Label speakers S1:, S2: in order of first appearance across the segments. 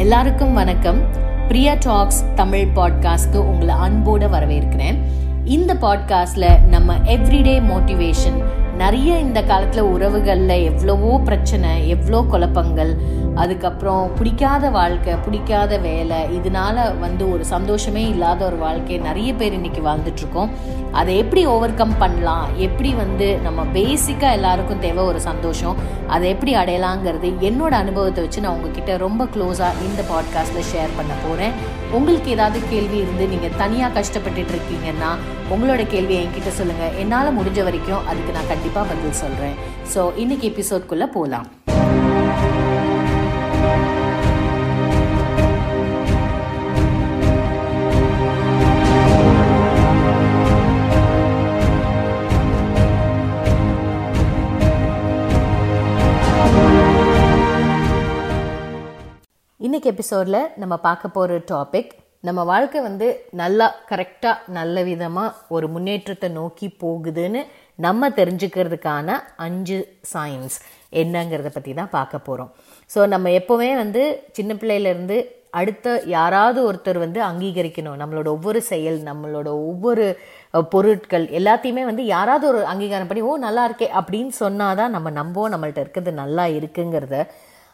S1: எல்லாருக்கும் வணக்கம். பிரியா டாக்ஸ் தமிழ் பாட்காஸ்ட்க்கு உங்களை அன்போட வரவேற்கிறேன். இந்த பாட்காஸ்ட்ல நம்ம எவ்ரிடே மோட்டிவேஷன் நிறைய இந்த காலத்துல உறவுகள்ல எவ்வளவோ பிரச்சனை எவ்வளோ குழப்பங்கள் அதுக்கப்புறம் பிடிக்காத வாழ்க்கை பிடிக்காத வேலை இதனால வந்து ஒரு சந்தோஷமே இல்லாத ஒரு வாழ்க்கை நிறைய பேர் இன்னைக்கு வாழ்ந்துட்டு இருக்கோம் அதை எப்படி ஓவர் கம் பண்ணலாம்? எப்படி வந்து நம்ம பேசிக்காக எல்லாருக்கும் தேவை ஒரு சந்தோஷம்? அதை எப்படி அடையலாங்கிறது என்னோட அனுபவத்தை வச்சு நான் உங்ககிட்ட ரொம்ப க்ளோஸாக இந்த பாட்காஸ்ட்டில் ஷேர் பண்ண போகிறேன் உங்களுக்கு ஏதாவது கேள்வி இருந்து நீங்கள் தனியாக கஷ்டப்பட்டுட்டு இருக்கீங்கன்னா உங்களோட கேள்வியை என்கிட்ட சொல்லுங்கள் என்னால் முடிஞ்ச வரைக்கும் அதுக்கு நான் கண்டிப்பாக பதில் சொல்கிறேன் ஸோ இன்னைக்கு எபிசோட்குள்ளே போகலாம் இன்னைக்கு எபிசோடில் நம்ம பார்க்க போகிற டாபிக் நம்ம வாழ்க்கை வந்து நல்லா கரெக்டாக நல்ல விதமாக ஒரு முன்னேற்றத்தை நோக்கி போகுதுன்னு நம்ம தெரிஞ்சுக்கிறதுக்கான அஞ்சு சயின்ஸ் என்னங்கிறத பற்றி தான் பார்க்க போகிறோம் ஸோ நம்ம எப்போவுமே வந்து சின்ன பிள்ளையிலேருந்து அடுத்த யாராவது ஒருத்தர் வந்து அங்கீகரிக்கணும். நம்மளோட ஒவ்வொரு செயல் நம்மளோட ஒவ்வொரு பொருட்கள் எல்லாத்தையுமே வந்து யாராவது ஒரு அங்கீகாரம் பண்ணி ஓ நல்லா இருக்கே அப்படின்னு சொன்னாதான் நம்ம நம்புவோம். நம்மள்ட்ட இருக்கிறது நல்லா இருக்குங்கிறத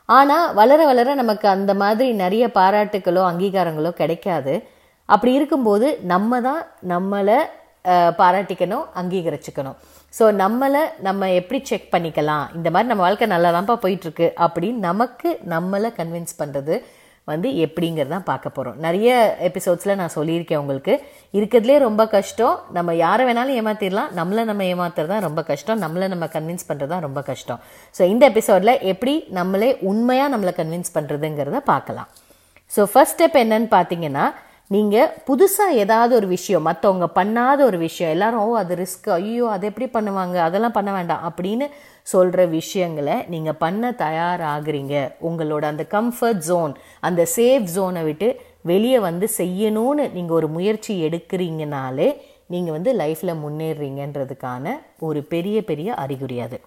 S1: ஆனால் வளர வளர நமக்கு அந்த மாதிரி நிறைய பாராட்டுகளோ அங்கீகாரங்களோ கிடைக்காது. அப்படி இருக்கும்போது நம்ம தான் நம்மளை பாராட்டிக்கணும் அங்கீகரிச்சுக்கணும். ஸோ நம்மளை நம்ம எப்படி செக் பண்ணிக்கலாம்? இந்த மாதிரி நம்ம வாழ்க்கை நல்லா தான்ப்பா போயிட்டுருக்கு அப்படின்னு நமக்கு நம்மளை கன்வின்ஸ் பண்ணுறது வந்து எப்படிங்கிறதான் பார்க்க போகிறோம் நிறைய எபிசோட்ஸில் நான் சொல்லியிருக்கேன் உங்களுக்கு. இருக்கிறதுலே ரொம்ப கஷ்டம். நம்ம யாரை வேணாலும் ஏமாத்திடலாம். நம்மளை நம்ம ஏமாத்துறது தான் ரொம்ப கஷ்டம். நம்மளை நம்ம கன்வின்ஸ் பண்ணுறது தான் ரொம்ப கஷ்டம். ஸோ இந்த எபிசோடில் எப்படி நம்மளே உண்மையாக நம்மளை கன்வின்ஸ் பண்ணுறதுங்கிறத பார்க்கலாம். ஸோ ஃபர்ஸ்ட் ஸ்டெப் என்னன்னு பார்த்தீங்கன்னா நீங்கள் புதுசாக ஏதாவது ஒரு விஷயம் மற்றவங்க பண்ணாத ஒரு விஷயம் எல்லாரும் ஓ அது ரிஸ்க் ஐயோ அதை எப்படி பண்ணுவாங்க? அதெல்லாம் பண்ண வேண்டாம். அப்படின்னு சொல்கிற விஷயங்களை நீங்கள் பண்ண தயாராகிறீங்க. உங்களோட அந்த கம்ஃபர்ட் ஜோன் அந்த சேஃப் ஜோனை விட்டு வெளியே வந்து செய்யணும்னு நீங்கள் ஒரு முயற்சி எடுக்கிறீங்கனாலே நீங்கள் வந்து லைஃப்பில் முன்னேறீங்கன்றதுக்கான ஒரு பெரிய பெரிய அறிகுறி அது.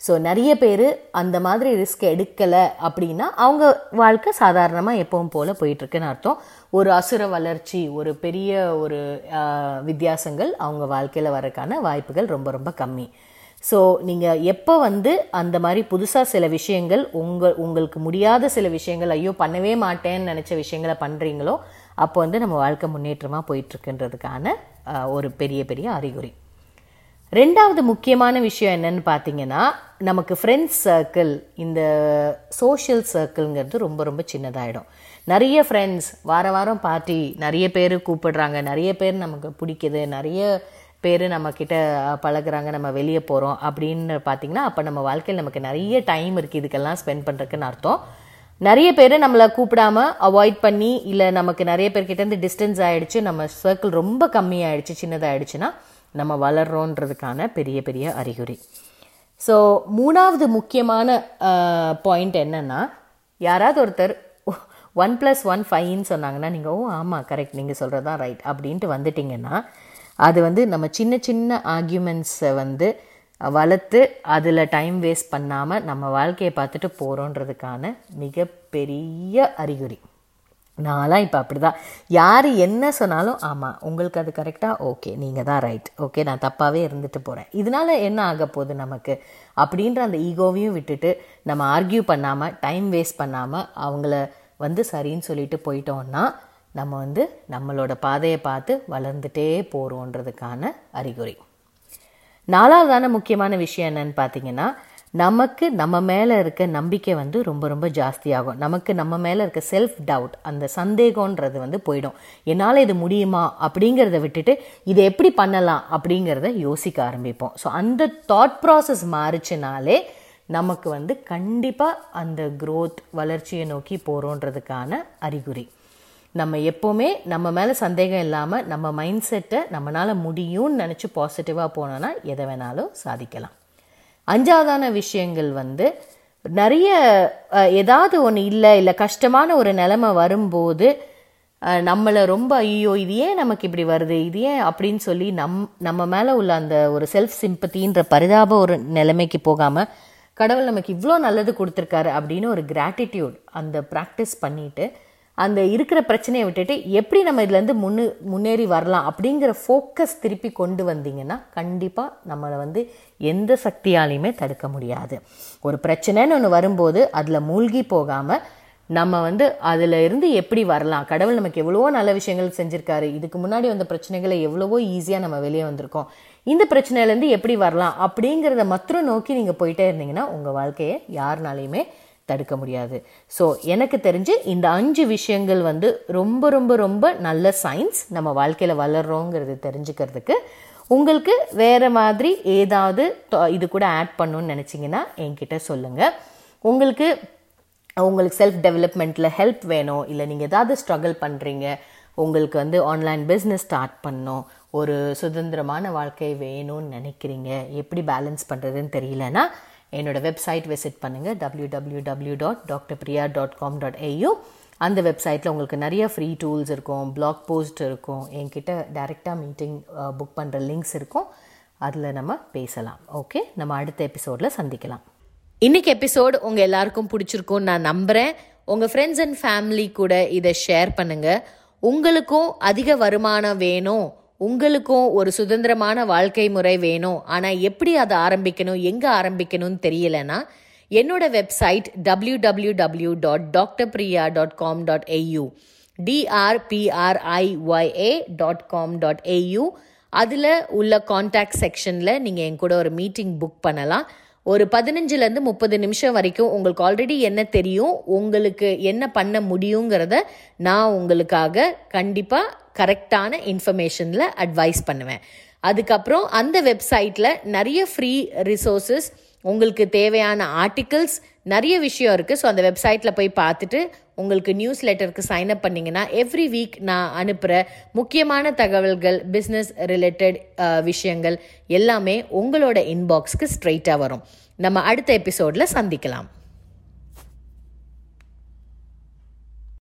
S1: ஸோ நிறைய பேர் அந்த மாதிரி ரிஸ்க் எடுக்கலை அப்படின்னா அவங்க வாழ்க்கை சாதாரணமாக எப்பவும் போல் போயிட்டுருக்குன்னு அர்த்தம். ஒரு அசுர வளர்ச்சி ஒரு பெரிய ஒரு வித்தியாசங்கள் அவங்க வாழ்க்கையில் வரக்கான வாய்ப்புகள் ரொம்ப ரொம்ப கம்மி. ஸோ நீங்கள் எப்போ வந்து அந்த மாதிரி புதுசாக சில விஷயங்கள் உங்கள் உங்களுக்கு முடியாத சில விஷயங்கள் ஐயோ பண்ணவே மாட்டேன்னு நினச்ச விஷயங்களை பண்ணுறீங்களோ அப்போ வந்து நம்ம வாழ்க்கை முன்னேற்றமாக போயிட்டுருக்குன்றதுக்கான ஒரு பெரிய பெரிய அறிகுறி. ரெண்டாவது முக்கியமான விஷயம் என்னன்னு பார்த்தீங்கன்னா நமக்கு ஃப்ரெண்ட்ஸ் சர்க்கிள் இந்த சோஷியல் சர்க்கிள்ங்கிறது ரொம்ப ரொம்ப சின்னதாயிடும். நிறைய ஃப்ரெண்ட்ஸ் வார வாரம் பார்ட்டி நிறைய பேர் கூப்பிடுறாங்க நிறைய பேர் நமக்கு பிடிக்குது நிறைய பேர் நம்மக்கிட்ட பழகுறாங்க நம்ம வெளியே போகிறோம் அப்படின்னு பார்த்தீங்கன்னா அப்போ நம்ம வாழ்க்கையில் நமக்கு நிறைய டைம் இருக்குது இதுக்கெல்லாம் ஸ்பெண்ட் பண்ணுறதுக்குன்னு அர்த்தம். நிறைய பேர் நம்மளை கூப்பிடாம அவாய்ட் பண்ணி இல்லை நமக்கு நிறைய பேர்கிட்டேருந்து டிஸ்டன்ஸ் ஆகிடுச்சு நம்ம சர்க்கிள் ரொம்ப கம்மியாயிடுச்சு சின்னதாகிடுச்சுன்னா நம்ம வளர்கிறோன்றதுக்கான பெரிய பெரிய அறிகுறி. ஸோ மூணாவது முக்கியமான பாயிண்ட் என்னன்னா யாராவது ஒருத்தர் ஒன் ப்ளஸ் ஒன் ஃபைன்னு சொன்னாங்கன்னா நீங்கள் ஓ ஆமாம் கரெக்ட் நீங்கள் சொல்கிறது தான் ரைட் அப்படின்ட்டு வந்துட்டிங்கன்னா அது வந்து நம்ம சின்ன சின்ன ஆர்கியூமெண்ட்ஸை வந்து வளர்த்து அதில் டைம் வேஸ்ட் பண்ணாமல் நம்ம வாழ்க்கையை பார்த்துட்டு போகிறோன்றதுக்கான மிகப்பெரிய அறிகுறி. நான்லாம் இப்போ அப்படி தான் யார் என்ன சொன்னாலும் ஆமாம் உங்களுக்கு அது கரெக்டாக ஓகே நீங்கள் தான் ரைட் ஓகே நான் தப்பாகவே இருந்துட்டு போகிறேன் இதனால என்ன ஆக போகுது நமக்கு? அப்படின்ற அந்த ஈகோவையும் விட்டுட்டு நம்ம ஆர்கியூ பண்ணாமல் டைம் வேஸ்ட் பண்ணாமல் அவங்கள வந்து சரின்னு சொல்லிட்டு போயிட்டோன்னா நம்ம வந்து நம்மளோட பாதையை பார்த்து வளர்ந்துட்டே போகிறோன்றதுக்கான அறிகுறி. நாலாவதான முக்கியமான விஷயம் என்னன்னு பார்த்தீங்கன்னா நமக்கு நம்ம மேலே இருக்க நம்பிக்கை வந்து ரொம்ப ரொம்ப ஜாஸ்தியாகும். நமக்கு நம்ம மேலே இருக்க செல்ஃப் டவுட் அந்த சந்தேகன்றது வந்து போயிடும். என்னால் இது முடியுமா அப்படிங்கிறத விட்டுட்டு இதை எப்படி பண்ணலாம் அப்படிங்கிறத யோசிக்க ஆரம்பிப்போம். ஸோ அந்த தாட் ப்ராசஸ் மாறுச்சுனாலே நமக்கு வந்து கண்டிப்பாக அந்த க்ரோத் வளர்ச்சியை நோக்கி போகிறோன்றதுக்கான அறிகுறி. நம்ம எப்போவுமே நம்ம மேலே சந்தேகம் இல்லாமல் நம்ம மைண்ட் செட்டை நம்மளால் முடியும்னு நினச்சி பாசிட்டிவாக போனோன்னா எதை வேணாலும் சாதிக்கலாம். அஞ்சாவதான விஷயங்கள் வந்து நிறைய ஏதாவது ஒன்று இல்லை இல்லை கஷ்டமான ஒரு நிலைமை வரும்போது நம்மளை ரொம்ப ஐயோ இது ஏன் நமக்கு இப்படி வருது? இது ஏன் அப்படின்னு சொல்லி நம் நம்ம மேலே உள்ள அந்த ஒரு செல்ஃப் சிம்பத்தின்ற பரிதாப ஒரு நிலைமைக்கு போகாமல் கடவுள் நமக்கு இவ்வளோ நல்லது கொடுத்துருக்காரு அப்படின்னு ஒரு கிராட்டிடியூட் அந்த ப்ராக்டிஸ் பண்ணிவிட்டு அந்த இருக்கிற பிரச்சனையை விட்டுட்டு எப்படி நம்ம இதுலேருந்து முன்னு முன்னேறி வரலாம் அப்படிங்கிற ஃபோக்கஸ் திருப்பி கொண்டு வந்தீங்கன்னா கண்டிப்பாக நம்மளை வந்து எந்த சக்தியாலையுமே தடுக்க முடியாது. ஒரு பிரச்சனைன்னு ஒன்று வரும்போது அதில் மூழ்கி போகாமல் நம்ம வந்து அதில் இருந்து எப்படி வரலாம்? கடவுள் நமக்கு எவ்வளவோ நல்ல விஷயங்கள் செஞ்சுருக்காரு. இதுக்கு முன்னாடி வந்த பிரச்சனைகளை எவ்வளவோ ஈஸியாக நம்ம வெளியே வந்திருக்கோம். இந்த பிரச்சனையிலேருந்து எப்படி வரலாம் அப்படிங்கிறத மற்றும் நோக்கி நீங்கள் போயிட்டே இருந்தீங்கன்னா உங்கள் வாழ்க்கையை யாருனாலையுமே தடுக்க முடியாது. ஸோ எனக்கு தெரிஞ்சு இந்த அஞ்சு விஷயங்கள் வந்து ரொம்ப ரொம்ப ரொம்ப நல்ல சயின்ஸ் நம்ம வாழ்க்கையில் வளர்கிறோங்கிறது தெரிஞ்சுக்கிறதுக்கு உங்களுக்கு வேறு மாதிரி ஏதாவது இது கூட ஆட் பண்ணணும்னு நினச்சிங்கன்னா என்கிட்ட சொல்லுங்கள் உங்களுக்கு உங்களுக்கு செல்ஃப் டெவலப்மெண்ட்டில் ஹெல்ப் வேணும் இல்லை நீங்கள் ஏதாவது ஸ்ட்ரகிள் பண்ணுறீங்க உங்களுக்கு வந்து ஆன்லைன் பிஸ்னஸ் ஸ்டார்ட் பண்ணணும் ஒரு சுதந்திரமான வாழ்க்கை வேணும்னு நினைக்கிறீங்க எப்படி பேலன்ஸ் பண்ணுறதுன்னு தெரியலனா என்னோடய வெப்சைட் விசிட் பண்ணுங்கள் W W W dot doctor Priya dot com dot AU அந்த வெப்சைட்டில் உங்களுக்கு நிறைய ஃப்ரீ டூல்ஸ் இருக்கும் பிளாக் போஸ்ட் இருக்கும் என்கிட்ட டைரெக்டாக மீட்டிங் புக் பண்ணுற லிங்க்ஸ் இருக்கும். அதில் நம்ம பேசலாம் ஓகே நம்ம அடுத்த எபிசோடில் சந்திக்கலாம். இன்றைக்கி எபிசோடு உங்கள் எல்லாருக்கும் பிடிச்சிருக்கும் நான் நம்புகிறேன் உங்கள் ஃப்ரெண்ட்ஸ் அண்ட் ஃபேமிலி கூட இதை ஷேர் பண்ணுங்கள் உங்களுக்கும் அதிக வருமானம் வேணும். உங்களுக்கும் ஒரு சுதந்திரமான வாழ்க்கை முறை வேணும். ஆனால் எப்படி அதை ஆரம்பிக்கணும்? எங்கே ஆரம்பிக்கணும்னு தெரியலனா என்னோட website W W W dot doctor Priya dot com dot AU DRPRIYA dot com dot AU அதில் உள்ள காண்டாக்ட் செக்ஷனில் நீங்கள் என் கூட ஒரு மீட்டிங் புக் பண்ணலாம். ஒரு பதினஞ்சுலேருந்து முப்பது நிமிஷம் வரைக்கும் உங்களுக்கு ஆல்ரெடி என்ன தெரியும்? உங்களுக்கு என்ன பண்ண முடியுங்கிறத நான் உங்களுக்காக கண்டிப்பாக கரெக்டான இன்ஃபர்மேஷனில் அட்வைஸ் பண்ணுவேன். அதுக்கப்புறம் அந்த வெப்சைட்டில் நிறைய ஃப்ரீ ரிசோர்ஸஸ் உங்களுக்கு தேவையான ஆர்டிகிள்ஸ் நிறைய விஷயம் இருக்குது ஸோ அந்த வெப்சைட்டில் போய் பார்த்துட்டு உங்களுக்கு நியூஸ் லெட்டருக்கு சைன் அப் பண்ணிங்கன்னா எவ்ரி வீக் நான் அனுப்புகிற முக்கியமான தகவல்கள் பிஸ்னஸ் ரிலேட்டட் விஷயங்கள் எல்லாமே உங்களோட இன்பாக்ஸ்க்கு ஸ்ட்ரெயிட்டாக வரும். நம்ம அடுத்த எபிசோடில் சந்திக்கலாம்.